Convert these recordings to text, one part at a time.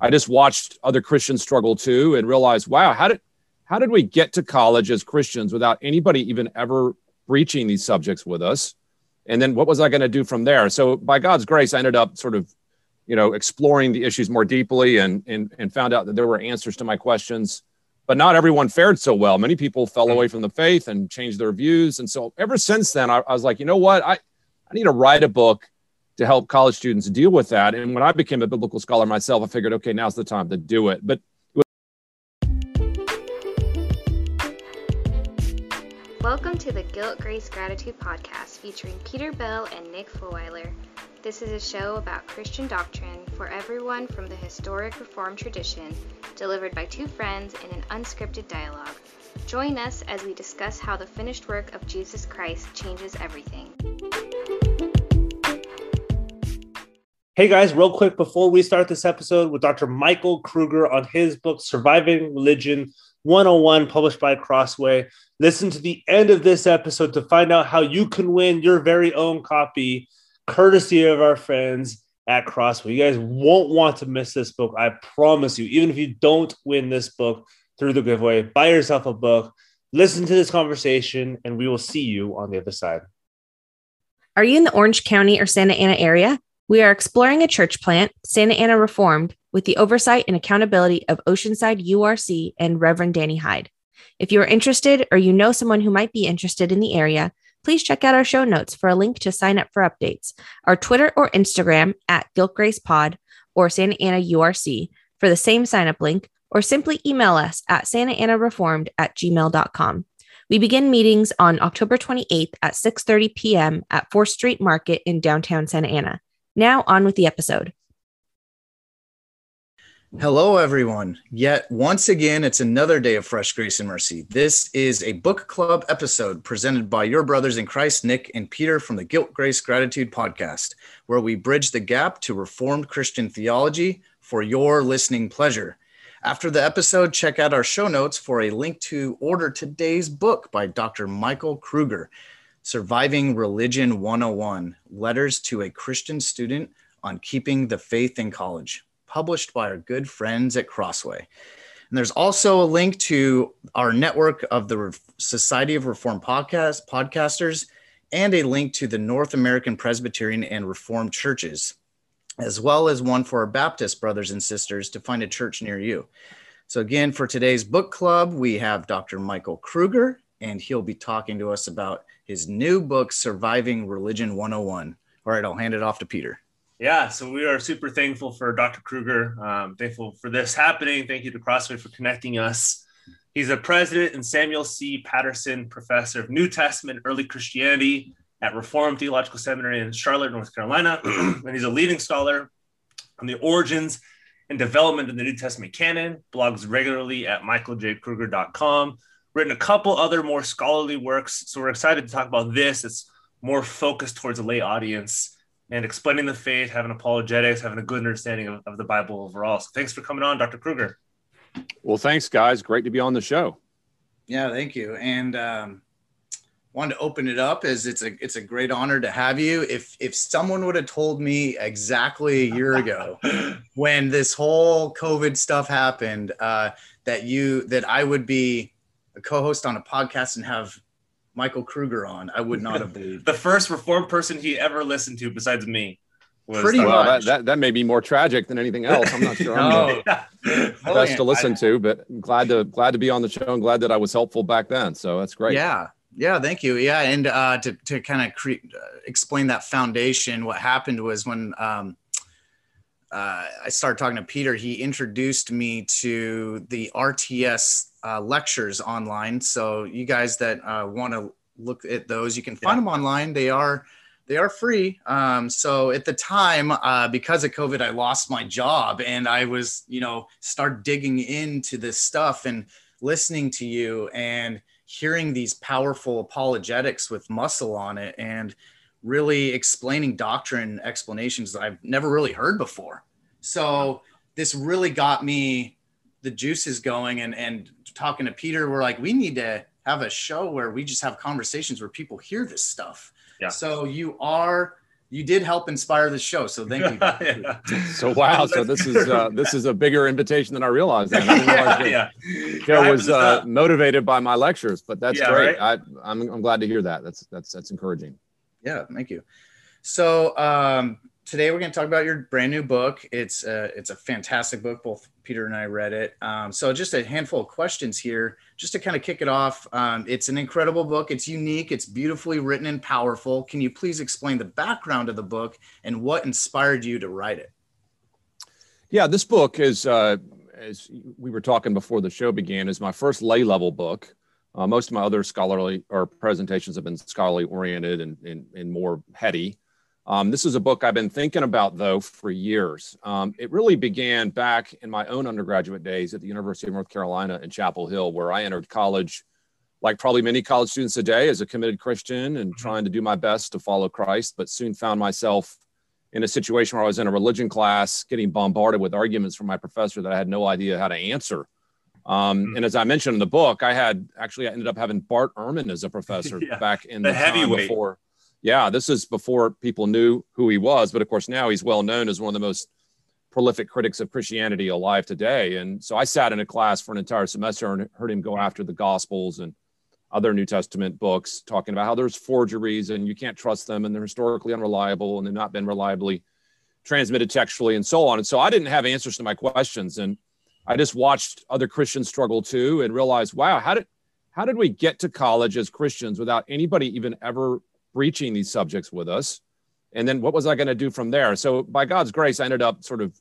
I just watched other Christians struggle too and realized, wow, how did how did we get to college as Christians without anybody even ever breaching these subjects with us? And then what was I going to do from there? So by God's grace, I ended up sort of, you know, exploring the issues more deeply and and and found out that there were answers to my questions. But not everyone fared so well. Many people fell mm-hmm. away from the faith and changed their views. And so ever since then, I, I was like, you know what? I, I need to write a book to help college students deal with that. And when I became a biblical scholar myself, I figured, okay, now's the time to do it. But Welcome to the Guilt, Grace, Gratitude podcast featuring Peter Bell and Nick Fulweiler. This is a show about Christian doctrine for everyone from the historic Reformed tradition, delivered by two friends in an unscripted dialogue. Join us as we discuss how the finished work of Jesus Christ changes everything. Hey guys, real quick before we start this episode with Dr. Michael Kruger on his book Surviving Religion 101, published by Crossway. Listen to the end of this episode to find out how you can win your very own copy, courtesy of our friends at Crossway. You guys won't want to miss this book. I promise you. Even if you don't win this book through the giveaway, buy yourself a book, listen to this conversation, and we will see you on the other side. Are you in the Orange County or Santa Ana area? We are exploring a church plant, Santa Ana Reformed, with the oversight and accountability of Oceanside URC and Reverend Danny Hyde. If you are interested or you know someone who might be interested in the area, please check out our show notes for a link to sign up for updates, our Twitter or Instagram at GuiltGracePod or Santa Ana URC for the same sign up link, or simply email us at santaanareformed at gmail.com. We begin meetings on October 28th at 6:30 p.m. at 4th Street Market in downtown Santa Ana. Now, on with the episode. Hello, everyone. Yet once again, it's another day of fresh grace and mercy. This is a book club episode presented by your brothers in Christ, Nick and Peter from the Guilt, Grace, Gratitude podcast, where we bridge the gap to Reformed Christian theology for your listening pleasure. After the episode, check out our show notes for a link to order today's book by Dr. Michael Kruger. Surviving Religion 101 Letters to a Christian Student on Keeping the Faith in College, published by our good friends at Crossway. And there's also a link to our network of the Society of Reformed podcast, podcasters and a link to the North American Presbyterian and Reformed churches, as well as one for our Baptist brothers and sisters to find a church near you. So, again, for today's book club, we have Dr. Michael Kruger, and he'll be talking to us about his new book, Surviving Religion 101. All right, I'll hand it off to Peter. Yeah, so we are super thankful for Dr. Kruger. Um, thankful for this happening. Thank you to Crossway for connecting us. He's a president and Samuel C. Patterson Professor of New Testament Early Christianity at Reformed Theological Seminary in Charlotte, North Carolina. and he's a leading scholar on the origins and development of the New Testament canon, blogs regularly at michaeljkruger.com written a couple other more scholarly works. So we're excited to talk about this. It's more focused towards a lay audience and explaining the faith, having apologetics, having a good understanding of, of the Bible overall. So thanks for coming on, Dr. Kruger. Well, thanks, guys. Great to be on the show. Yeah, thank you. And um, wanted to open it up as it's a it's a great honor to have you. If if someone would have told me exactly a year ago when this whole COVID stuff happened, uh, that you that I would be a co-host on a podcast and have Michael Kruger on, I would not have believed. the first reformed person he ever listened to besides me. Pretty well, that, that, that may be more tragic than anything else. I'm not sure. no. I'm best to listen I, to, but glad to glad to be on the show and glad that I was helpful back then. So that's great. Yeah, yeah, thank you. Yeah, and uh, to to kind of cre- uh, explain that foundation, what happened was when um, uh, I started talking to Peter, he introduced me to the RTS uh, lectures online. So you guys that uh, want to look at those, you can find yeah. them online. They are they are free. Um, so at the time, uh, because of COVID, I lost my job, and I was you know start digging into this stuff and listening to you and hearing these powerful apologetics with muscle on it and really explaining doctrine explanations that I've never really heard before. So this really got me the juices going and and talking to Peter, we're like, we need to have a show where we just have conversations where people hear this stuff. Yeah. So you are you did help inspire the show, so thank you. yeah. So wow, so this is uh, this is a bigger invitation than I realized. Then. I didn't realize that yeah. Joe was uh, motivated by my lectures, but that's Yeah, great. I, I'm I'm glad to hear that. That's that's that's encouraging. Yeah, thank you. So um, today we're going to talk about your brand new book. It's uh, it's a fantastic book. Both Peter and I read it. Um, so just a handful of questions here, just to kind of kick it off. Um, it's an incredible book. It's unique. It's beautifully written and powerful. Can you please explain the background of the book and what inspired you to write it? Yeah, this book is, uh, as we were talking before the show began, is my first lay level book. Uh, most of my other scholarly or presentations have been scholarly oriented and, and, and more heady. Um, this is a book I've been thinking about though for years. Um, it really began back in my own undergraduate days at the University of North Carolina in Chapel Hill, where I entered college, like probably many college students today, as a committed Christian and trying to do my best to follow Christ, but soon found myself in a situation where I was in a religion class getting bombarded with arguments from my professor that I had no idea how to answer. Um, Mhm. And as I mentioned in the book, I had actually I ended up having Bart Ehrman as a professor Yeah, back in the the, time heavyweight. before. Yeah, this is before people knew who he was, but of course now he's well known as one of the most prolific critics of Christianity alive today. And so I sat in a class for an entire semester and heard him go after the Gospels and other New Testament books, talking about how there's forgeries and you can't trust them and they're historically unreliable and they've not been reliably transmitted textually and so on. And so I didn't have answers to my questions. And I just watched other Christians struggle too and realized, wow, how did how did we get to college as Christians without anybody even ever breaching these subjects with us? And then what was I going to do from there? So by God's grace, I ended up sort of,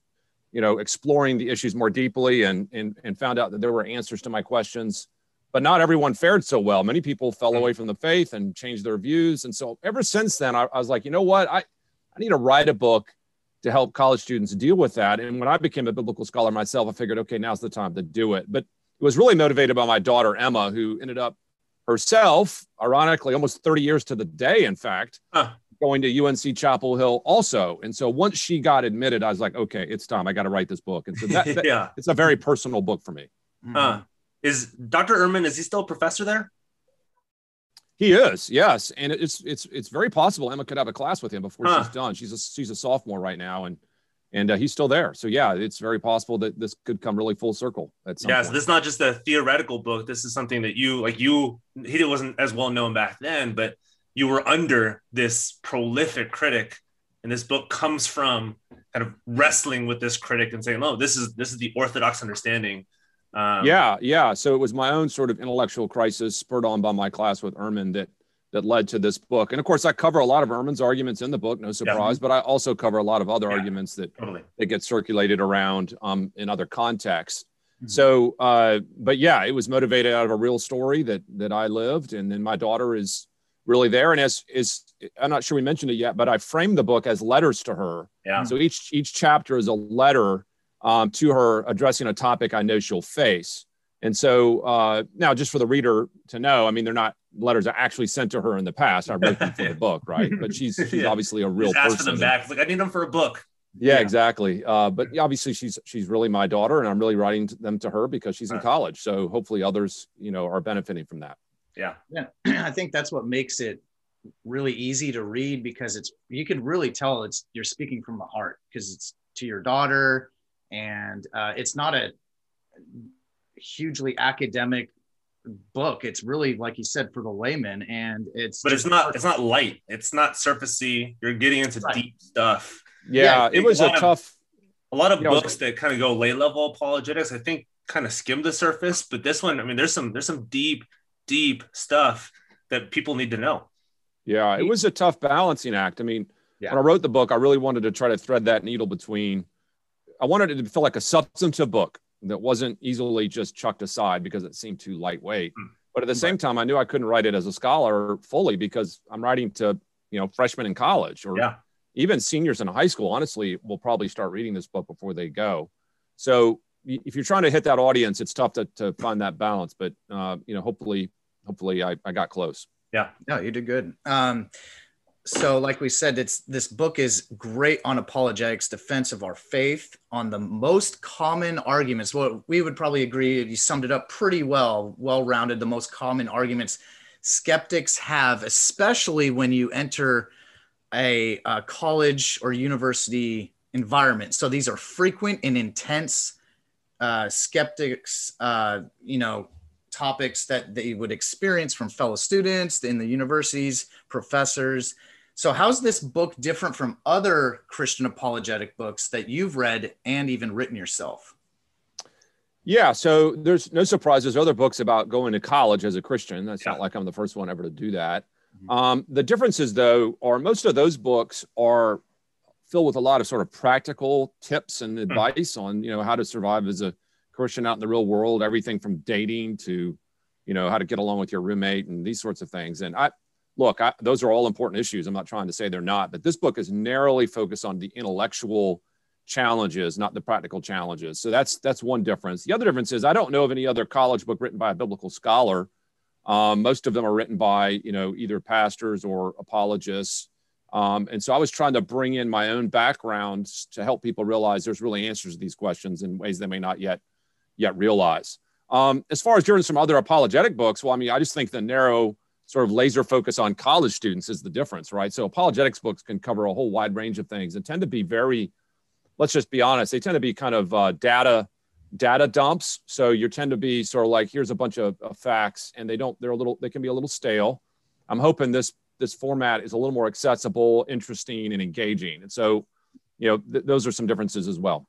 you know, exploring the issues more deeply and and and found out that there were answers to my questions. But not everyone fared so well. Many people fell hmm. away from the faith and changed their views. And so ever since then, I, I was like, you know what? I, I need to write a book to help college students deal with that. And when I became a biblical scholar myself, I figured, okay, now's the time to do it. But it was really motivated by my daughter, Emma, who ended up herself, ironically, almost 30 years to the day, in fact, Huh. going to UNC Chapel Hill also. And so once she got admitted, I was like, okay, it's time. I got to write this book. And so that, that- yeah. it's a very personal book for me. Mm-hmm. Huh. Is Dr. Ehrman, is he still a professor there? He is, yes, and it's it's it's very possible Emma could have a class with him before Huh. she's done. She's a she's a sophomore right now, and and uh, he's still there. So yeah, it's very possible that this could come really full circle at some Yeah, point. so this is not just a theoretical book. This is something that you like. You he wasn't as well known back then, but you were under this prolific critic, and this book comes from kind of wrestling with this critic and saying, "No, this is this is the orthodox understanding." Um, yeah, yeah. So it was my own sort of intellectual crisis, spurred on by my class with Ehrman, that that led to this book. And of course, I cover a lot of Ehrman's arguments in the book, no surprise. But I also cover a lot of other Yeah. arguments that totally. that get circulated around um, in other contexts. Mhm. So, uh, but yeah, it was motivated out of a real story that that I lived, and then my daughter is really there. And as is, I'm not sure we mentioned it yet, but I framed the book as letters to her. Yeah. So each each chapter is a letter um, to her addressing a topic I know she'll face. And so uh, now, just for the reader to know, I mean, they're not letters I actually sent to her in the past. I wrote them for the book, right? But she's she's Yeah. obviously a real Just ask person. them back. Like I need them for a book. Yeah, Yeah. exactly. Uh, but obviously, she's she's really my daughter, and I'm really writing to them to her because she's in Right. college. So hopefully, others you know are benefiting from that. Yeah. Yeah, I think that's what makes it really easy to read because it's you can really tell it's you're speaking from the heart because it's to your daughter and uh, it's not a hugely academic book it's really like you said for the layman and it's But it's not it's not light. It's not surfacey. You're getting into Right. deep stuff. Yeah, Yeah, it was a a lot of- tough. a lot of You know, books that kind of go lay level apologetics i think kind of skim the surface but this one i mean there's some there's some deep deep stuff that people need to know Yeah, it was a tough balancing act. I mean, Yeah. when I wrote the book, I really wanted to try to thread that needle between. I wanted it to feel like a substantive book that wasn't easily just chucked aside because it seemed too lightweight. Hmm. But at the same time, I knew I couldn't write it as a scholar fully because I'm writing to you know freshmen in college or yeah even seniors in high school. Honestly, will probably start reading this book before they go. So if you're trying to hit that audience, it's tough to, to find that balance. But uh, you know, hopefully, hopefully, I, I got close. Yeah, no, you did good. Um, so, like we said, it's this book is great on apologetics, defense of our faith, on the most common arguments. Well, we would probably agree. You summed it up pretty well, well rounded. The most common arguments skeptics have, especially when you enter a, a college or university environment. So these are frequent and intense uh, skeptics, uh, you know, topics that they would experience from fellow students in the universities, professors. So, how's this book different from other Christian apologetic books that you've read and even written yourself? Yeah, so there's no surprises. There's other books about going to college as a Christian. That's yeah. not like I'm the first one ever to do that. Mm-hmm. Um, the differences, though, are most of those books are filled with a lot of sort of practical tips and hmm. advice on you know how to survive as a Christian out in the real world, everything from dating to you know how to get along with your roommate and these sorts of things. And I look, I, those are all important issues. I'm not trying to say they're not, but this book is narrowly focused on the intellectual challenges, not the practical challenges. So that's that's one difference. The other difference is I don't know of any other college book written by a biblical scholar. Um, most of them are written by you know either pastors or apologists. Um, and so I was trying to bring in my own background to help people realize there's really answers to these questions in ways they may not yet yet realize. Um, as far as difference some other apologetic books, well, I mean, I just think the narrow sort of laser focus on college students is the difference, right? So apologetics books can cover a whole wide range of things and tend to be very, let's just be honest, they tend to be kind of uh, data data dumps. So you tend to be sort of like, here's a bunch of, of facts, and they don't, they're a little, they can be a little stale. I'm hoping this this format is a little more accessible, interesting, and engaging. And so, you know, th- those are some differences as well.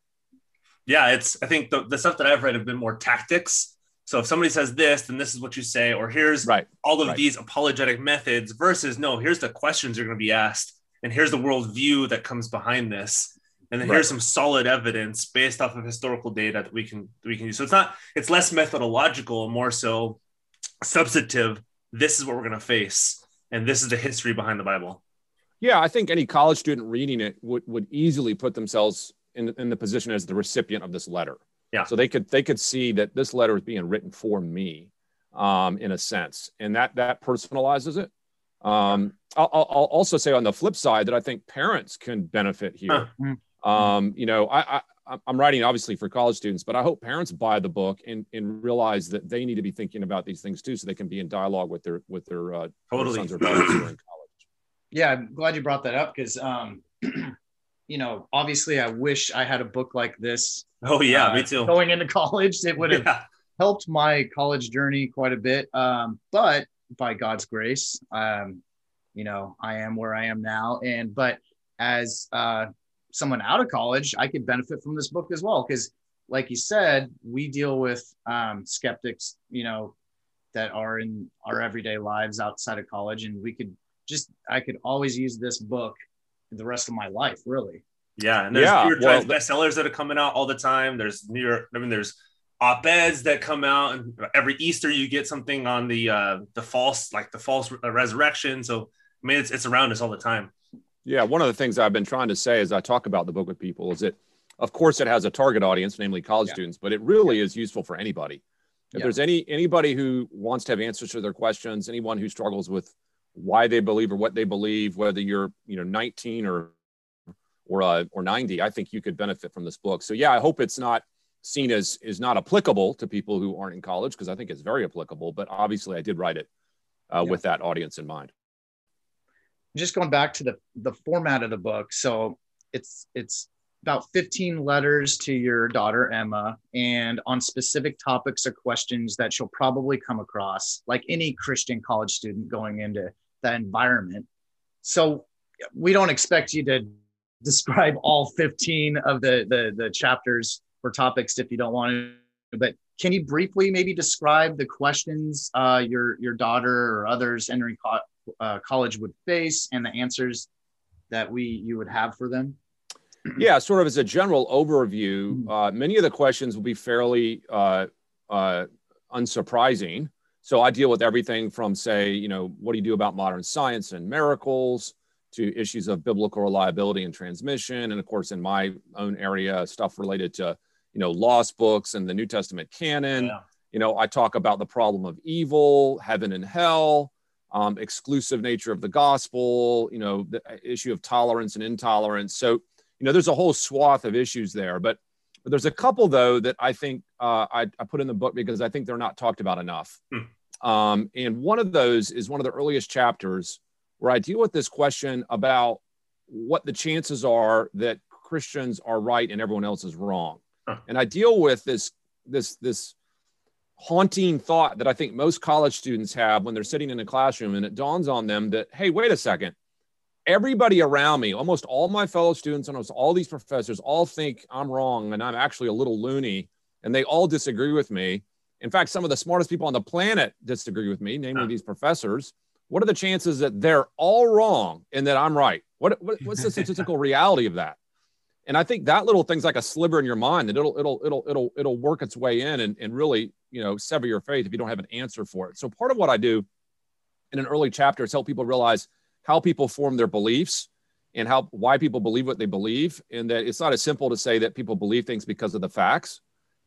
Yeah, it's. I think the, the stuff that I've read have been more tactics. So if somebody says this, then this is what you say, or here's right. all of right. these apologetic methods versus no, here's the questions you're going to be asked, and here's the worldview that comes behind this, and then right. here's some solid evidence based off of historical data that we can we can use. So it's not it's less methodological, more so substantive. This is what we're going to face and this is the history behind the Bible. Yeah, I think any college student reading it would, would easily put themselves in, in the position as the recipient of this letter. Yeah. So they could they could see that this letter is being written for me, um, in a sense, and that that personalizes it. Um, I'll, I'll, also say on the flip side that I think parents can benefit here. Um, you know, I, I I'm writing obviously for college students, but I hope parents buy the book and, and realize that they need to be thinking about these things too, so they can be in dialogue with their with their uh, totally. sons or daughters who are in college. Yeah, I'm glad you brought that up because, um, you know, obviously, I wish I had a book like this. Oh yeah, uh, me too. Going into college, it would have yeah. helped my college journey quite a bit. Um, but by God's grace, um, you know, I am where I am now. And but as uh, someone out of college, I could benefit from this book as well. Because, like you said, we deal with um, skeptics, you know, that are in our everyday lives outside of college, and we could just, I could always use this book the rest of my life, really. Yeah, and there's yeah, New York Times well, bestsellers that are coming out all the time. There's New York, I mean, there's op-eds that come out, and every Easter you get something on the uh, the false, like the false resurrection. So I mean, it's it's around us all the time. Yeah, one of the things I've been trying to say as I talk about the book with people is that, of course, it has a target audience, namely college yeah. students, but it really yeah. is useful for anybody. If yeah. there's any anybody who wants to have answers to their questions, anyone who struggles with why they believe or what they believe, whether you're you know 19 or or uh, or 90, I think you could benefit from this book. So yeah, I hope it's not seen as is not applicable to people who aren't in college because I think it's very applicable. But obviously, I did write it uh, with that audience in mind just going back to the the format of the book so it's it's about 15 letters to your daughter emma and on specific topics or questions that she'll probably come across like any christian college student going into that environment so we don't expect you to describe all 15 of the the, the chapters or topics if you don't want to but can you briefly maybe describe the questions uh, your your daughter or others entering co- uh, college would face and the answers that we you would have for them? Yeah, sort of as a general overview, mm-hmm. uh, many of the questions will be fairly uh, uh, unsurprising. So I deal with everything from, say, you know, what do you do about modern science and miracles to issues of biblical reliability and transmission, and of course, in my own area, stuff related to, you know, lost books and the New Testament canon. Yeah. You know, I talk about the problem of evil, heaven and hell, um, exclusive nature of the gospel, you know, the issue of tolerance and intolerance. So, you know, there's a whole swath of issues there. But, but there's a couple, though, that I think uh, I, I, put in the book because I think they're not talked about enough. Hmm. Um, and one of those is one of the earliest chapters where I deal with this question about what the chances are that Christians are right and everyone else is wrong. Huh. And I deal with this this this haunting thought that I think most college students have when they're sitting in a classroom and it dawns on them that hey, wait a second. Everybody around me, almost all my fellow students, almost all these professors all think I'm wrong and I'm actually a little loony and they all disagree with me. In fact, some of the smartest people on the planet disagree with me, namely huh. these professors. What are the chances that they're all wrong and that I'm right? What, what what's the statistical reality of that? And I think that little thing's like a sliver in your mind that it'll it'll it'll it'll it'll work its way in and, and really you know sever your faith if you don't have an answer for it. So part of what I do in an early chapter is help people realize how people form their beliefs and how why people believe what they believe, and that it's not as simple to say that people believe things because of the facts.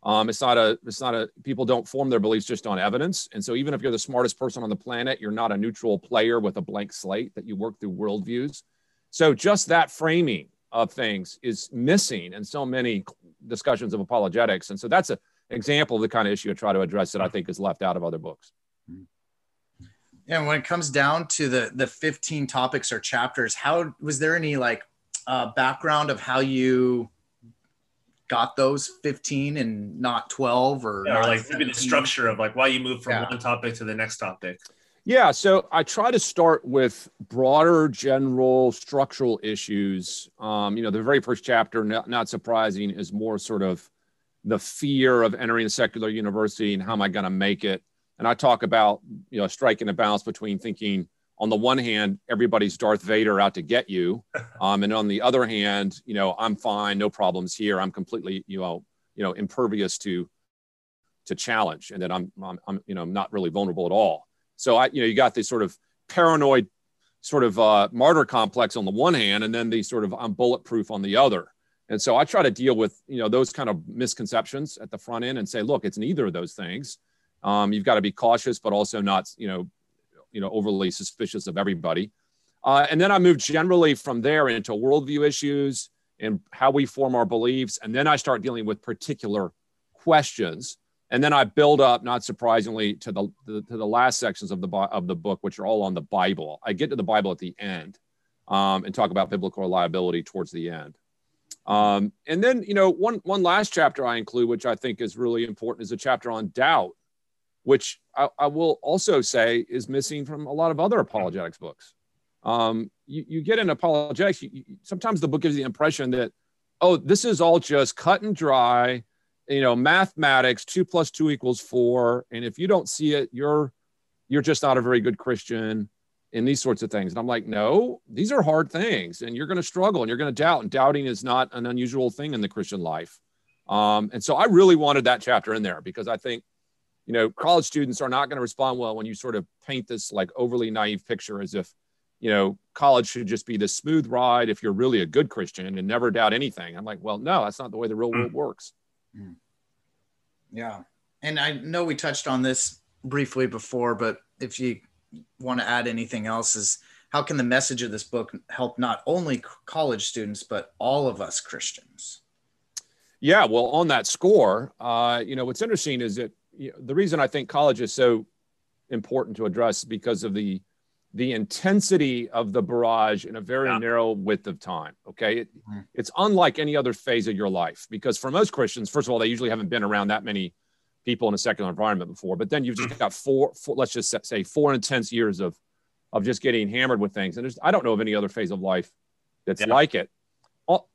Um, it's not a it's not a people don't form their beliefs just on evidence. And so even if you're the smartest person on the planet, you're not a neutral player with a blank slate that you work through worldviews. So just that framing of things is missing in so many discussions of apologetics. And so that's a example of the kind of issue I try to address that I think is left out of other books. Yeah, when it comes down to the the 15 topics or chapters, how was there any like uh, background of how you got those 15 and not 12 or, yeah, or like maybe the structure of like why you move from yeah. one topic to the next topic? Yeah so i try to start with broader general structural issues. Um, you know the very first chapter not, not surprising is more sort of the fear of entering a secular university and how am i going to make it and i talk about you know striking a balance between thinking on the one hand, everybody's Darth Vader out to get you, um, and on the other hand, you know, I'm fine, no problems here. I'm completely, you know, you know, impervious to to challenge, and that I'm, I'm, I'm you know, not really vulnerable at all. So I, you know, you got this sort of paranoid, sort of uh, martyr complex on the one hand, and then the sort of I'm bulletproof on the other. And so I try to deal with you know those kind of misconceptions at the front end and say, look, it's neither of those things. Um, you've got to be cautious, but also not you know you know overly suspicious of everybody. Uh, and then I moved generally from there into worldview issues and how we form our beliefs. And then I start dealing with particular questions. And then I build up, not surprisingly, to the, the to the last sections of the of the book, which are all on the Bible. I get to the Bible at the end um, and talk about biblical reliability towards the end. Um, and then, you know, one one last chapter I include, which I think is really important, is a chapter on doubt which I, I, will also say is missing from a lot of other apologetics books. Um, you, you, get in apologetics, you, you, sometimes the book gives the impression that, oh, this is all just cut and dry, you know, mathematics, two plus two equals four. And if you don't see it, you're, you're just not a very good Christian in these sorts of things. And I'm like, no, these are hard things and you're going to struggle and you're going to doubt. And doubting is not an unusual thing in the Christian life. Um, and so I really wanted that chapter in there because I think you know, college students are not going to respond well when you sort of paint this like overly naive picture as if, you know, college should just be this smooth ride if you're really a good Christian and never doubt anything. I'm like, well, no, that's not the way the real world works. Mm. Yeah. And I know we touched on this briefly before, but if you want to add anything else, is how can the message of this book help not only college students, but all of us Christians? Yeah, well, on that score, uh, you know, what's interesting is that you know, the reason I think college is so important to address because of the the intensity of the barrage in a very yeah. narrow width of time. Okay, it, mm-hmm. it's unlike any other phase of your life because for most Christians, first of all, they usually haven't been around that many people in a secular environment before. But then you've just mm. got four, four let's just say four intense years of of just getting hammered with things. And there's I don't know of any other phase of life that's yeah. like it.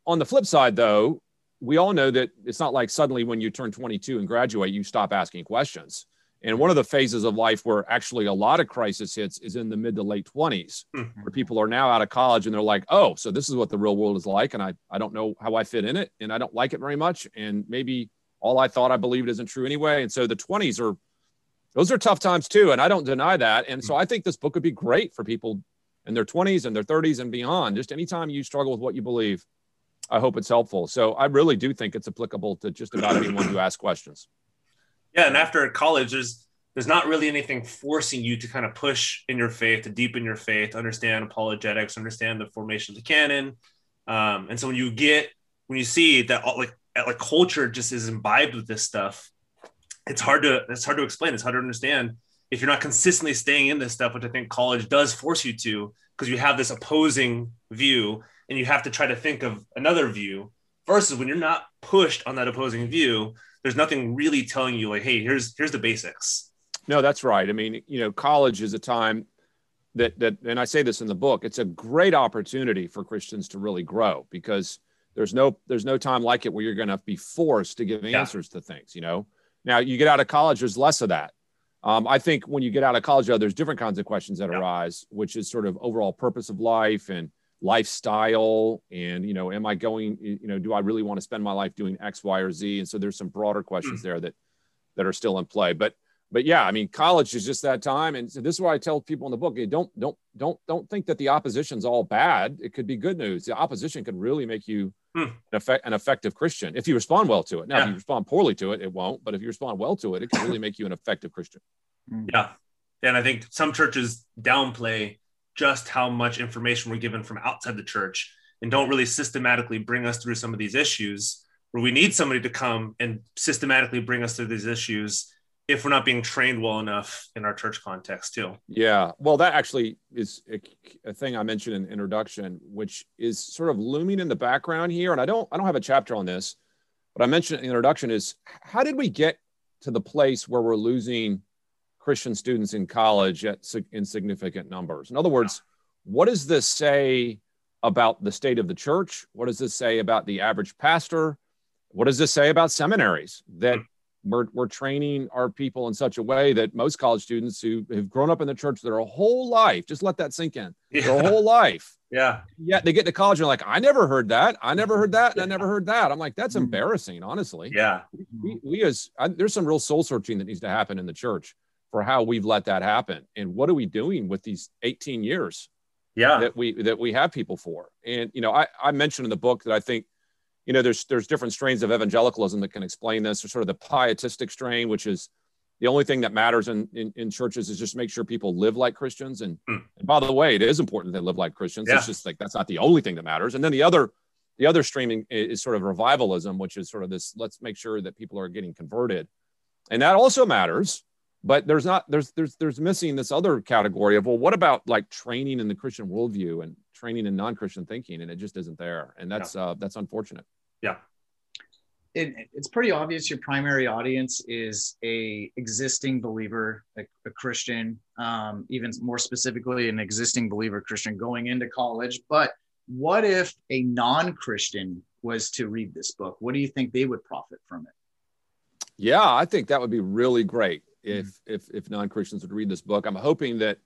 On the flip side, though, we all know that it's not like suddenly when you turn 22 and graduate, you stop asking questions. And one of the phases of life where actually a lot of crisis hits is in the mid to late 20s, mm-hmm. where people are now out of college and they're like, oh, so this is what the real world is like. And I, I don't know how I fit in it and I don't like it very much. And maybe all I thought I believed isn't true anyway. And so the 20s are, those are tough times too. And I don't deny that. And so I think this book would be great for people in their 20s and their 30s and beyond. Just anytime you struggle with what you believe, I hope it's helpful. So I really do think it's applicable to just about anyone who asks questions. Yeah, and after college, there's there's not really anything forcing you to kind of push in your faith, to deepen your faith, understand apologetics, understand the formation of the canon. Um, and so when you get when you see that all, like like culture just is imbibed with this stuff, it's hard to it's hard to explain. It's hard to understand if you're not consistently staying in this stuff, which I think college does force you to, because you have this opposing view and you have to try to think of another view versus when you're not pushed on that opposing view there's nothing really telling you like hey here's here's the basics no that's right i mean you know college is a time that that and i say this in the book it's a great opportunity for christians to really grow because there's no there's no time like it where you're going to be forced to give answers yeah. to things you know now you get out of college there's less of that um, i think when you get out of college though, there's different kinds of questions that yeah. arise which is sort of overall purpose of life and lifestyle and you know am i going you know do i really want to spend my life doing x y or z? And so there's some broader questions mm. there that that are still in play. But but yeah i mean college is just that time. And so this is why i tell people in the book hey, don't don't don't don't think that the opposition's all bad. It could be good news. The opposition could really make you mm. an, effect, an effective christian. If you respond well to it. Now yeah. if you respond poorly to it it won't. But if you respond well to it it can really make you an effective christian. Yeah. And i think some churches downplay just how much information we're given from outside the church and don't really systematically bring us through some of these issues where we need somebody to come and systematically bring us through these issues if we're not being trained well enough in our church context too. Yeah. Well that actually is a, a, thing i mentioned in introduction which is sort of looming in the background here. And i don't i don't have a chapter on this but i mentioned in introduction is how did we get to the place where we're losing Christian students in college at in significant numbers. In other words, what does this say about the state of the church? What does this say about the average pastor? What does this say about seminaries that we're, we're training our people in such a way that most college students who have grown up in the church their whole life, just let that sink in, yeah. their whole life. Yeah. Yeah. They get to college and like, I never heard that. I never heard that. And I never heard that. I'm like, that's mm-hmm. embarrassing, honestly. Yeah. We, we as I, there's some real soul searching that needs to happen in the church for how we've let that happen. And what are we doing with these 18 years yeah. that we that we have people for? And you know i i mentioned in the book that i think you know there's there's different strains of evangelicalism that can explain this. There's sort of the pietistic strain which is the only thing that matters in, in, in churches is just make sure people live like christians. And, mm. and by the way it is important that they live like christians. Yeah. it's just like that's not the only thing that matters. And then the other the other streaming is sort of revivalism which is sort of this let's make sure that people are getting converted. And that also matters but there's not there's there's there's missing this other category of well what about like training in the christian worldview and training in non-christian thinking and it just isn't there and that's yeah. uh that's unfortunate. Yeah. It, it's pretty obvious your primary audience is a existing believer a, a christian um, even more specifically an existing believer christian going into college. But what if a non-christian was to read this book? What do you think they would profit from it? Yeah i think that would be really great if mm-hmm. if if non-christians would read this book i'm hoping that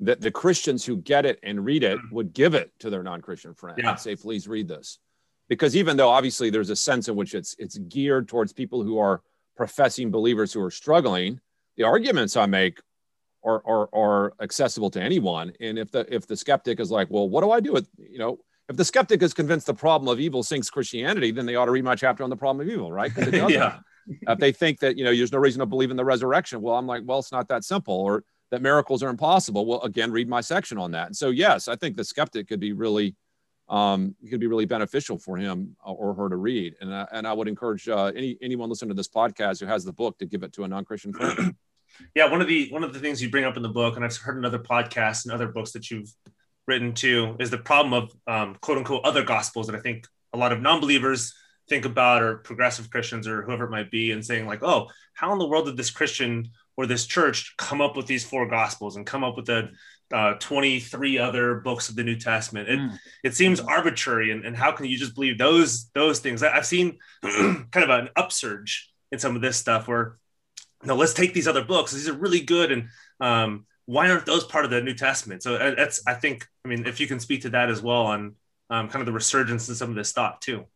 that the christians who get it and read it mm-hmm. would give it to their non-christian friend yeah. and say please read this because even though obviously there's a sense in which it's it's geared towards people who are professing believers who are struggling the arguments i make are, are, are accessible to anyone and if the if the skeptic is like well what do i do with you know if the skeptic is convinced the problem of evil sinks christianity then they ought to read my chapter on the problem of evil right yeah if they think that you know there's no reason to believe in the resurrection well i'm like well it's not that simple or that miracles are impossible. Well again read my section on that. And so yes i think the skeptic could be really um, could be really beneficial for him or her to read. And I, and I would encourage uh, any anyone listening to this podcast who has the book to give it to a non-christian friend. Yeah one of the one of the things you bring up in the book and i've heard in other podcasts and other books that you've written too is the problem of um, quote unquote other gospels that i think a lot of non-believers think about or progressive Christians or whoever it might be and saying like, oh, how in the world did this Christian or this church come up with these four gospels and come up with the uh, 23 other books of the New Testament? It, mm. it seems arbitrary. And, and how can you just believe those, those things? I, have seen kind of an upsurge in some of this stuff where, no, let's take these other books. These are really good. And um, why aren't those part of the New Testament? So that's, I think, I mean, if you can speak to that as well on um, kind of the resurgence in some of this thought too.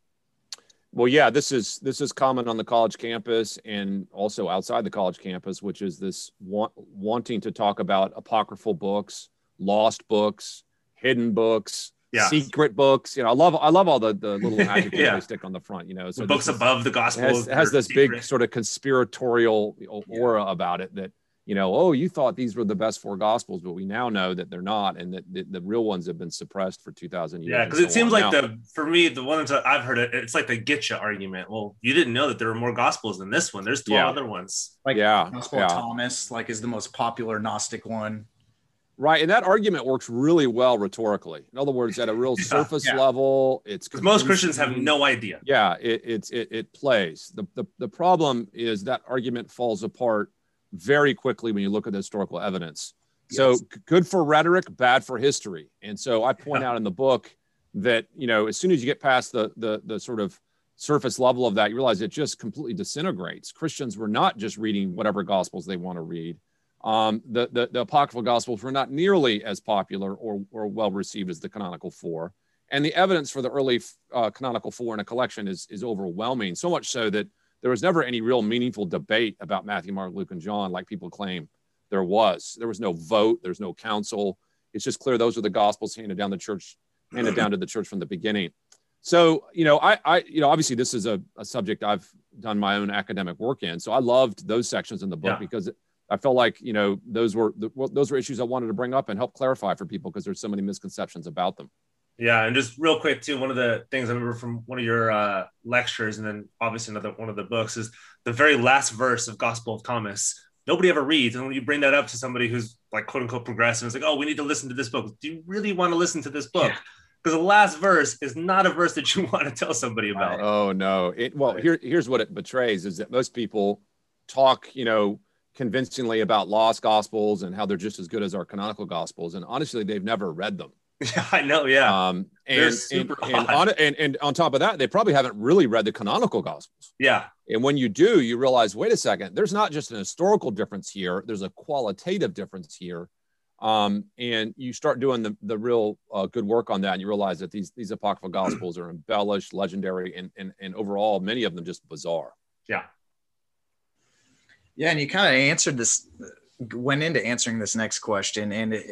Well, yeah, this is this is common on the college campus and also outside the college campus, which is this want, wanting to talk about apocryphal books, lost books, hidden books, yeah. secret books. You know, I love I love all the the little adjectives yeah. they stick on the front. You know, so the books above the gospel has, has this secret. big sort of conspiratorial aura yeah. about it that you know, oh, you thought these were the best four gospels, but we now know that they're not, and that the, the real ones have been suppressed for two thousand years. Yeah, because so it seems like now, the for me the ones that I've heard it, it's like the getcha argument. Well, you didn't know that there were more gospels than this one. There's twelve yeah. other ones. Like yeah, Gospel yeah. Thomas, like is the most popular Gnostic one. Right, and that argument works really well rhetorically. In other words, at a real Yeah, surface yeah. level, it's Because most Christians have no idea. Yeah, it, it's it, it plays. The, the the problem is that argument falls apart very quickly when you look at the historical evidence. So Yes. g- good for rhetoric, bad for history. And so I point Yeah. out in the book that you know as soon as you get past the the the sort of surface level of that, you realize it just completely disintegrates. Christians were not just reading whatever gospels they want to read. Um, the, the the apocryphal gospels were not nearly as popular or or well received as the canonical four and the evidence for the early uh, canonical four in a collection is is overwhelming. So much so that there was never any real meaningful debate about Matthew, Mark, Luke, and John, like people claim there was. There was no vote. There's no council. It's just clear those are the gospels handed down the church, handed down to the church from the beginning. So you know, I, I you know, obviously this is a, a subject I've done my own academic work in. So I loved those sections in the book Yeah. because I felt like you know those were the, well, those were issues I wanted to bring up and help clarify for people because there's so many misconceptions about them. Yeah, and just real quick too, one of the things I remember from one of your uh, lectures, and then obviously another one of the books is the very last verse of Gospel of Thomas. Nobody ever reads, and when you bring that up to somebody who's like quote unquote progressive, it's like, oh, we need to listen to this book. Do you really want to listen to this book? Yeah. Because the last verse is not a verse that you want to tell somebody about. Oh no! It, well, here, here's what it betrays: is that most people talk, you know, convincingly about lost gospels and how they're just as good as our canonical gospels, and honestly, they've never read them. Yeah, I know. Yeah, Um, They're and, and, super and, odd. on, and and on top of that, they probably haven't really read the canonical gospels. yeah, And when you do, you realize, wait a second, there's not just an historical difference here, there's a qualitative difference here. Um, and you start doing the, the real uh, good work on that, and you realize that these, these apocryphal gospels are embellished, legendary, and, and, and overall, many of them just bizarre. yeah, Yeah, and you kind of answered this, went into answering this next question and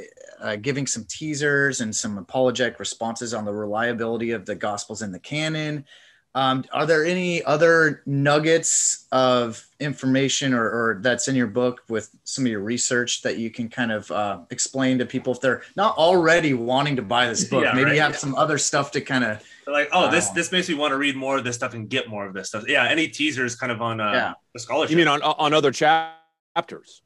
uh, giving some teasers and some apologetic responses on the reliability of the Gospels in the canon. Um, are there any other nuggets of information or, or that's in your book with some of your research that you can kind of uh, explain to people if they're not already wanting to buy this book? Yeah, Maybe right, you have yeah. some other stuff to kind of They're like, oh, this Wow. this makes me want to read more of this stuff and get more of this stuff. Yeah, any teasers kind of on uh, Yeah. the scholarship. You mean on, on other chapters?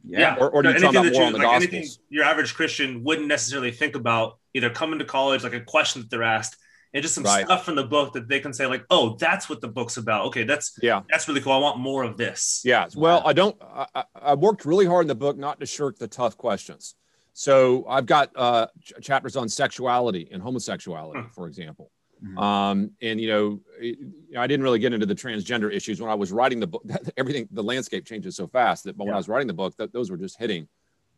Yeah, Or- or do you talk anything about that you, on the like anything your average Christian wouldn't necessarily think about either coming to college, like a question that they're asked, and just some Right. stuff from the book that they can say, like, oh, that's what the book's about. Okay, that's Yeah. that's really cool. I want more of this. Yeah. Well, I don't. I, I- I worked really hard in the book not to shirk the tough questions. So I've got uh, ch- chapters on sexuality and homosexuality, Hmm. for example. Mhm. Um, and you know, it- I didn't really get into the transgender issues when I was writing the book. Everything, the landscape changes so fast that when Yeah. I was writing the book, those were just hitting.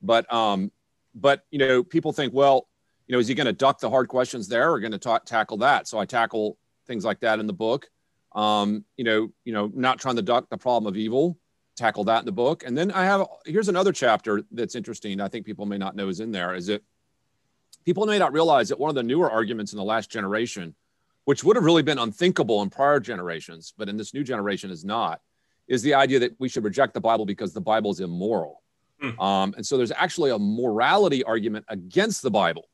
But um, but you know, people think, well, you know, is he going to duck the hard questions there, or going to ta- tackle that? So I tackle things like that in the book. Um, you know, you know, not trying to duck the problem of evil, tackle that in the book. And then I have here's another chapter that's interesting. I think people may not know is in there. Is it people may not realize that one of the newer arguments in the last generation, which would have really been unthinkable in prior generations, but in this new generation is not, is the idea that we should reject the Bible because the Bible is immoral. Hmm. Um, and so there's actually a morality argument against the Bible,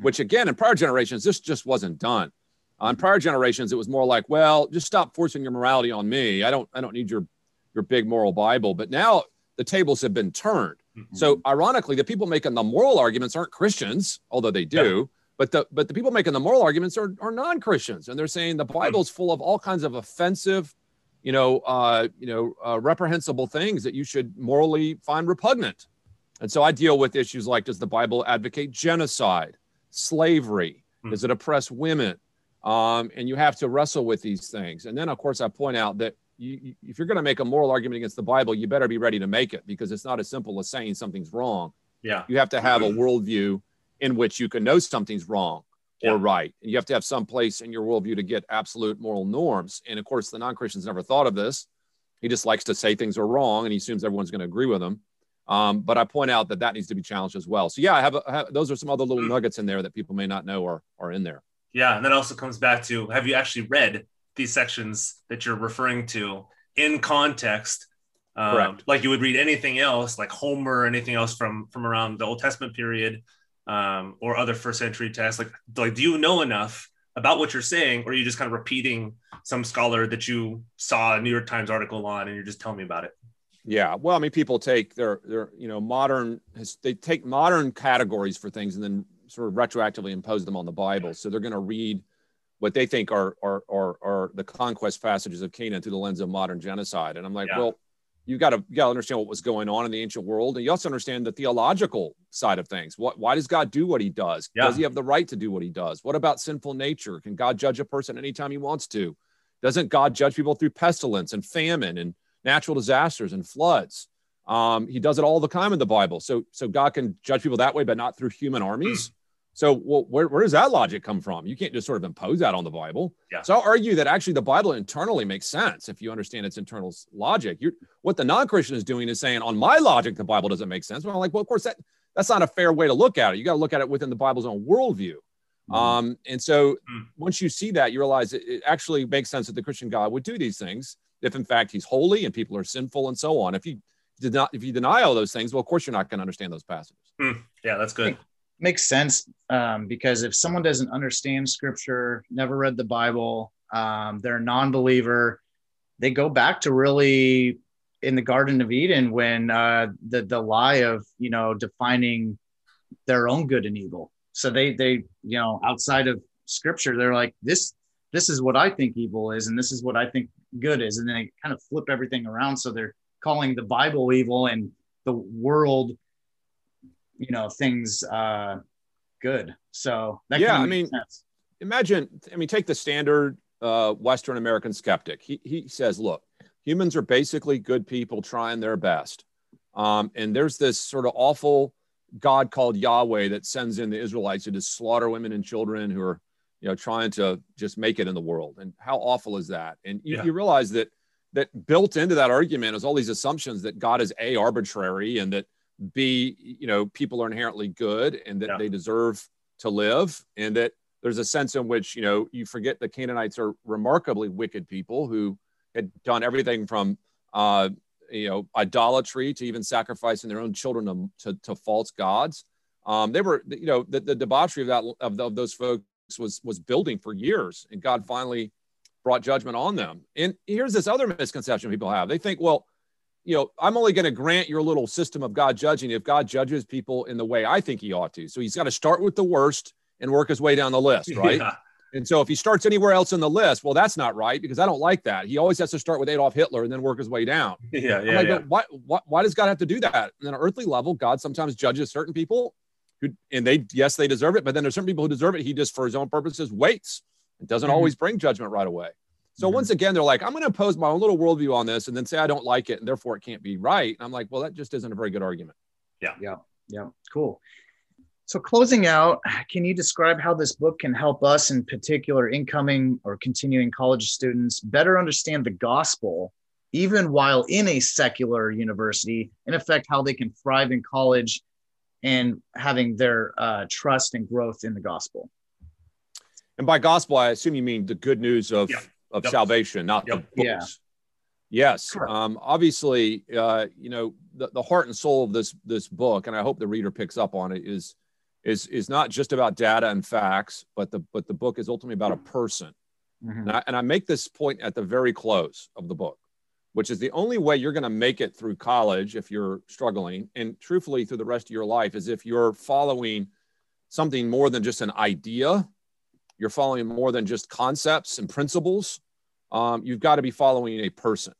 which again, in prior generations, this just wasn't done. On prior generations, it was more like, well, just stop forcing your morality on me. I don't, I don't need your, your big moral Bible. But now the tables have been turned. So ironically, the people making the moral arguments aren't Christians, although they do. But the but the people making the moral arguments are, are non-Christians, and they're saying the Bible's full of all kinds of offensive, you know, uh, you know, uh, reprehensible things that you should morally find repugnant. And so I deal with issues like: Does the Bible advocate genocide, slavery? Hmm. Does it oppress women? Um, and you have to wrestle with these things. And then, of course, I point out that you, you- if you're going to make a moral argument against the Bible, you better be ready to make it because it's not as simple as saying something's wrong. Yeah. You have to have a worldview in which you can know something's wrong Yeah. or right. And you have to have some place in your worldview to get absolute moral norms. And of course, the non Christian's never thought of this. He just likes to say things are wrong and he assumes everyone's going to agree with him. Um, but I point out that that needs to be challenged as well. So, yeah, I have, a, I have those are some other little nuggets in there that people may not know are, are in there. Yeah, and that also comes back to have you actually read these sections that you're referring to in context? Um, Correct. Like you would read anything else, like Homer or anything else from from around the Old Testament period, um, or other first century texts. Like, like, do you know enough about what you're saying, or are you just kind of repeating some scholar that you saw a New York Times article on, and you're just telling me about it? Yeah, well, I mean, people take their their you know modern they take modern categories for things and then sort of retroactively impose them on the Bible. So they're going to read what they think are are are, are the conquest passages of Canaan through the lens of modern genocide. And I'm like, yeah. well, you got to you got to understand what was going on in the ancient world, and you also understand the theological side of things. What why does God do what He does? Yeah. Does He have the right to do what He does? What about sinful nature? Can God judge a person anytime He wants to? Doesn't God judge people through pestilence and famine and natural disasters and floods? Um, he does it all the time in the Bible. So so God can judge people that way, but not through human armies. So, well, where, where does that logic come from? You can't just sort of impose that on the Bible. Yeah. So, I'll argue that actually the Bible internally makes sense if you understand its internal logic. You're, what the non-Christian is doing is saying, on my logic, the Bible doesn't make sense. Well, I'm like, well, of course that that's not a fair way to look at it. You got to look at it within the Bible's own worldview. Mm-hmm. Um, and so, mm-hmm. once you see that, you realize it, it actually makes sense that the Christian God would do these things if, in fact, He's holy and people are sinful and so on. If you did not, if you deny all those things, well, of course, you're not going to understand those passages. Mm. Yeah, that's good makes sense um, because if someone doesn't understand scripture, never read the Bible, um, they're a non-believer, they go back to really in the Garden of Eden when uh, the the lie of you know defining their own good and evil. So they they you know outside of scripture, they're like this this is what I think evil is, and this is what I think good is, and then they kind of flip everything around. So they're calling the Bible evil and the world you know things uh good. So yeah i mean sense. imagine i mean take the standard uh western american skeptic. He, he says look humans are basically good people trying their best. Um, and there's this sort of awful god called yahweh that sends in the israelites to just slaughter women and children who are you know trying to just make it in the world. And how awful is that? And you, yeah. you realize that that built into that argument is all these assumptions that god is a arbitrary and that b you know people are inherently good and that yeah. they deserve to live and that there's a sense in which you know you forget the canaanites are remarkably wicked people who had done everything from uh, you know idolatry to even sacrificing their own children to, to, to false gods. Um, they were you know the, the debauchery of that of, the, of those folks was was building for years and god finally brought judgment on them. And here's this other misconception people have. They think well you know, I'm only going to grant your little system of God judging if God judges people in the way I think he ought to. So he's got to start with the worst and work his way down the list, right? Yeah. And so if he starts anywhere else in the list, well, that's not right because I don't like that. He always has to start with Adolf Hitler and then work his way down. Yeah, yeah. Like, yeah. Why, why, why does God have to do that? And on an earthly level, God sometimes judges certain people who, and they, yes, they deserve it, but then there's certain people who deserve it. He just, for his own purposes, waits. and doesn't mm-hmm. always bring judgment right away. So mm-hmm. once again, they're like, I'm going to impose my own little worldview on this and then say I don't like it and therefore it can't be right. And I'm like, well, that just isn't a very good argument. Yeah. Yeah. Yeah. Cool. So closing out, can you describe how this book can help us, in particular, incoming or continuing college students, better understand the gospel, even while in a secular university, in effect, how they can thrive in college and having their uh, trust and growth in the gospel? And by gospel, I assume you mean the good news of yeah of yep. salvation, not yep. the books. Yeah. Yes. Um, obviously, uh, you know, the, the heart and soul of this this book, and I hope the reader picks up on it, is is is not just about data and facts, but the but the book is ultimately about a person. Mm-hmm. And, I, and I make this point at the very close of the book, which is the only way you're going to make it through college if you're struggling, and truthfully through the rest of your life, is if you're following something more than just an idea you're following more than just concepts and principles. Um, you've got to be following a person.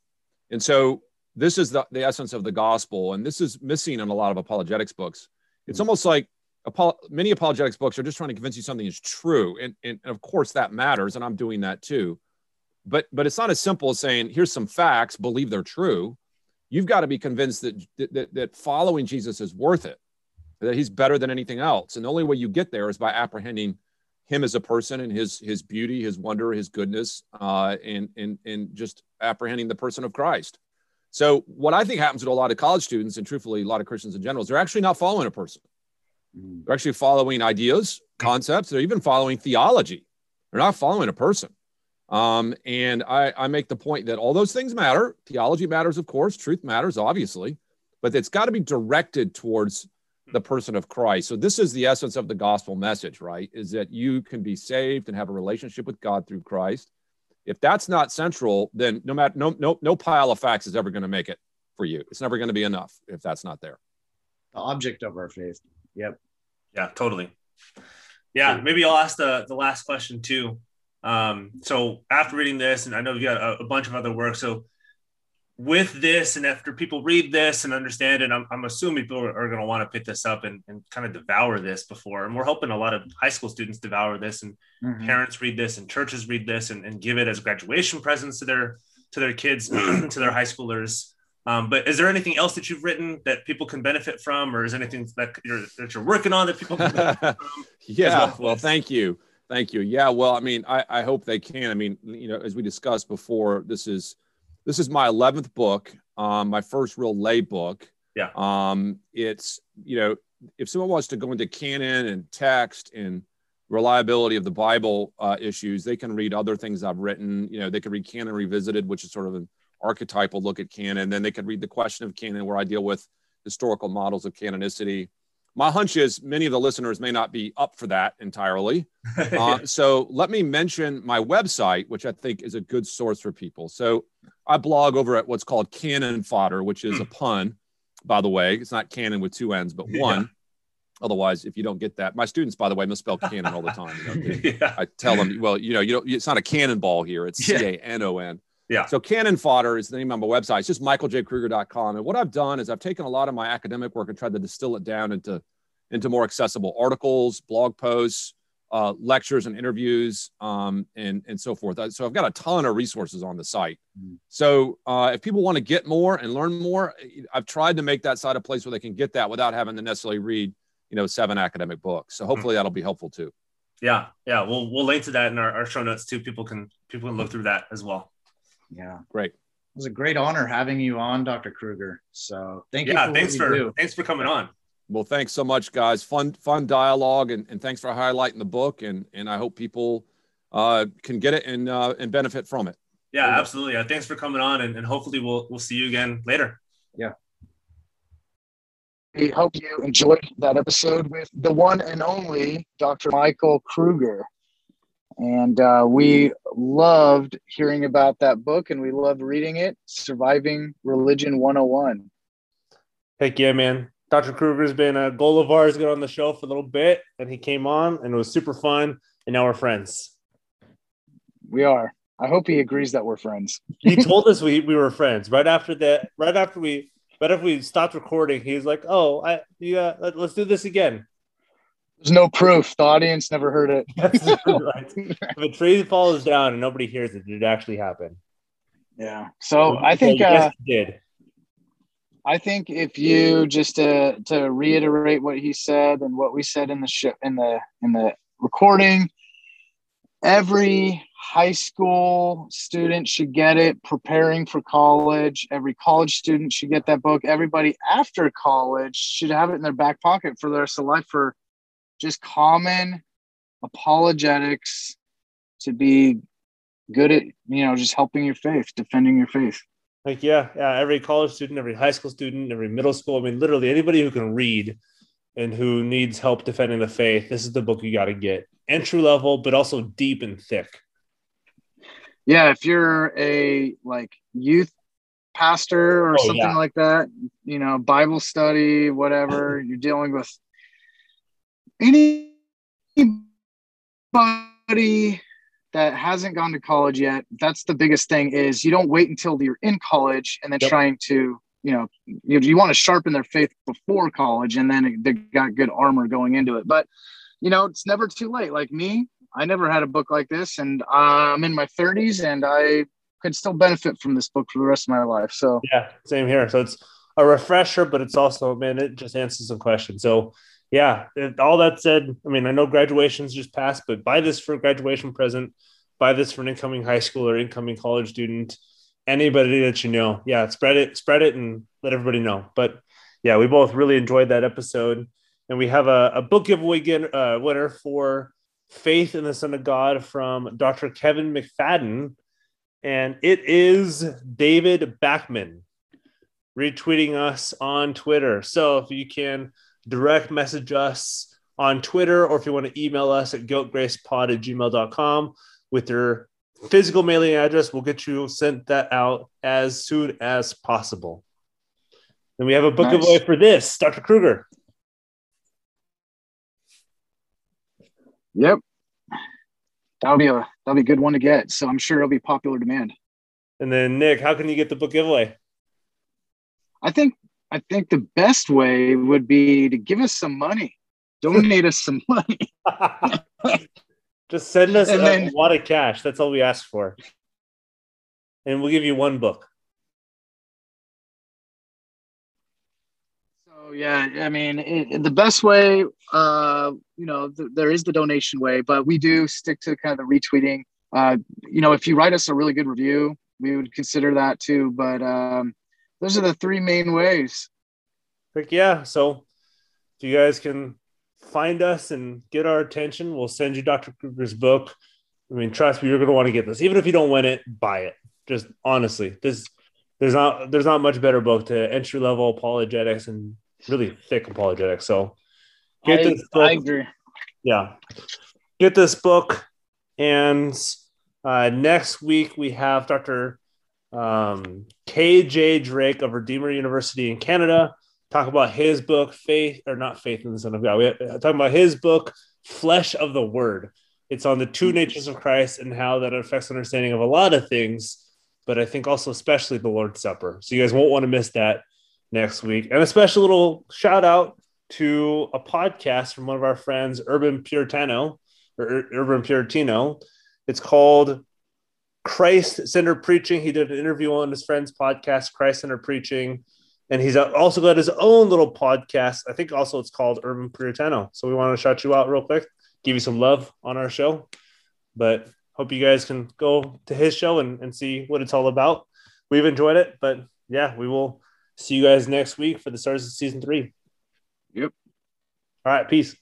And so this is the, the essence of the gospel. And this is missing in a lot of apologetics books. It's almost like many apologetics books are just trying to convince you something is true. And, and, and of course that matters. And I'm doing that too. But, but it's not as simple as saying, here's some facts, believe they're true. You've got to be convinced that, that, that following Jesus is worth it, that he's better than anything else. And the only way you get there is by apprehending him as a person and his his beauty, his wonder, his goodness, uh, and and and just apprehending the person of Christ. So what I think happens to a lot of college students, and truthfully, a lot of Christians in general, is they're actually not following a person. Mm. They're actually following ideas, concepts. They're even following theology. They're not following a person. Um, and I, I make the point that all those things matter. Theology matters, of course. Truth matters, obviously, but it's got to be directed towards the person of Christ. So this is the essence of the gospel message, right? Is that you can be saved and have a relationship with God through Christ. If that's not central, then no matter no no no pile of facts is ever going to make it for you. It's never going to be enough if that's not there. The object of our faith. Yep. Yeah, totally. Yeah, maybe I'll ask the the last question too. Um, so after reading this, and I know you got a, a bunch of other work, so with this and after people read this and understand it, I'm, I'm assuming people are, are going to want to pick this up and, and kind of devour this before. And we're hoping a lot of high school students devour this and mm-hmm. parents read this and churches read this and, and give it as graduation presents to their to their kids, to their high schoolers. Um, but is there anything else that you've written that people can benefit from, or is anything that you're that you're working on that people can benefit from? yeah, well, well, thank you, thank you. Yeah, well, I mean, I, I hope they can. I mean, you know, as we discussed before, this is this is my 11th book, um, my first real lay book. Yeah. Um, it's, you know, if someone wants to go into canon and text and reliability of the Bible uh, issues, they can read other things I've written. You know, they could read Canon Revisited, which is sort of an archetypal look at canon. Then they could read The Question of Canon, where I deal with historical models of canonicity. My hunch is many of the listeners may not be up for that entirely. Uh, so let me mention my website, which I think is a good source for people. So I blog over at what's called Canon Fodder, which is a hmm. pun, by the way. It's not cannon with two ends, but one. Yeah. Otherwise, if you don't get that, my students, by the way, misspell cannon all the time. You know, yeah. I tell them, well, you know, you know, it's not a cannonball here; it's C A N O N. Yeah. So Canon Fodder is the name of my website. It's just michaeljkruger.com. And what I've done is I've taken a lot of my academic work and tried to distill it down into into more accessible articles, blog posts, uh, lectures and interviews um, and, and so forth. So I've got a ton of resources on the site. Mm. So uh, if people want to get more and learn more, I've tried to make that site a place where they can get that without having to necessarily read, you know, seven academic books. So hopefully mm. that'll be helpful too. Yeah, yeah, we'll we'll link to that in our, our show notes too. People can people can look through that as well. Yeah, great. It was a great honor having you on, Dr. Kruger. So thank you. Yeah, for thanks for do. thanks for coming on. Well, thanks so much, guys. Fun, fun dialogue, and, and thanks for highlighting the book. And and I hope people uh, can get it and uh, and benefit from it. Yeah, absolutely. Uh, thanks for coming on, and, and hopefully we'll we'll see you again later. Yeah. We hope you enjoyed that episode with the one and only Dr. Michael Kruger. And uh, we loved hearing about that book and we loved reading it Surviving Religion 101. Heck yeah, man. Dr. Kruger's been a goal of ours, got on the show for a little bit, and he came on, and it was super fun. And now we're friends. We are. I hope he agrees that we're friends. he told us we, we were friends right after that. Right after we, right after we stopped recording, he's like, "Oh, I yeah, let, us do this again." There's no proof. The audience never heard it. right. if a tree falls down and nobody hears it, did it actually happen? Yeah. So I think yes, uh, did. I think if you just to to reiterate what he said and what we said in the in the in the recording, every high school student should get it preparing for college. Every college student should get that book. Everybody after college should have it in their back pocket for their rest life for just common apologetics to be good at you know just helping your faith defending your faith like, yeah, yeah, every college student, every high school student, every middle school, I mean, literally anybody who can read and who needs help defending the faith, this is the book you got to get. Entry level, but also deep and thick. Yeah, if you're a like youth pastor or oh, something yeah. like that, you know, Bible study, whatever, you're dealing with anybody that hasn't gone to college yet, that's the biggest thing is you don't wait until you're in college and then yep. trying to, you know, you, you want to sharpen their faith before college and then they got good armor going into it. But, you know, it's never too late. Like me, I never had a book like this and uh, I'm in my 30s and I could still benefit from this book for the rest of my life. So, yeah, same here. So it's a refresher, but it's also, man, it just answers some questions. So, yeah, all that said, I mean, I know graduation's just passed, but buy this for a graduation present. Buy this for an incoming high school or incoming college student. Anybody that you know, yeah, spread it, spread it, and let everybody know. But yeah, we both really enjoyed that episode, and we have a, a book giveaway get, uh, winner for "Faith in the Son of God" from Dr. Kevin McFadden, and it is David Backman retweeting us on Twitter. So if you can direct message us on Twitter, or if you want to email us at guiltgracepod at gmail.com with your physical mailing address, we'll get you sent that out as soon as possible. Then we have a book Nice. giveaway for this, Dr. Kruger. Yep. That'll be a that'll be a good one to get. So I'm sure it'll be popular demand. And then Nick, how can you get the book giveaway? I think I think the best way would be to give us some money. Donate us some money. Just send us And a then- lot of cash. That's all we ask for. And we'll give you one book. So yeah, I mean, it, the best way, uh, you know, th- there is the donation way, but we do stick to kind of the retweeting. Uh, you know, if you write us a really good review, we would consider that too. But um, those are the three main ways. Heck yeah. So if you guys can find us and get our attention, we'll send you Dr. Kruger's book. I mean, trust me, you're gonna want to get this. Even if you don't win it, buy it. Just honestly, this there's not there's not much better book to entry level apologetics and really thick apologetics. So get I, this book. I agree. yeah get this book and uh, next week we have dr um, kj drake of redeemer university in canada. Talk about his book faith or not faith in the son of god. We talking about his book flesh of the word. It's on the two natures of christ and how that affects understanding of a lot of things but i think also especially the lord's supper. So you guys won't want to miss that next week. And a special little shout out to a podcast from one of our friends, Urban Puritano or Ur- Urban Puritano. It's called Christ Centered Preaching. He did an interview on his friend's podcast, Christ Centered Preaching. And he's also got his own little podcast. I think also it's called Urban Puritano. So we want to shout you out real quick, give you some love on our show. But hope you guys can go to his show and, and see what it's all about. We've enjoyed it. But yeah, we will see you guys next week for the start of season three. Yep. All right. Peace.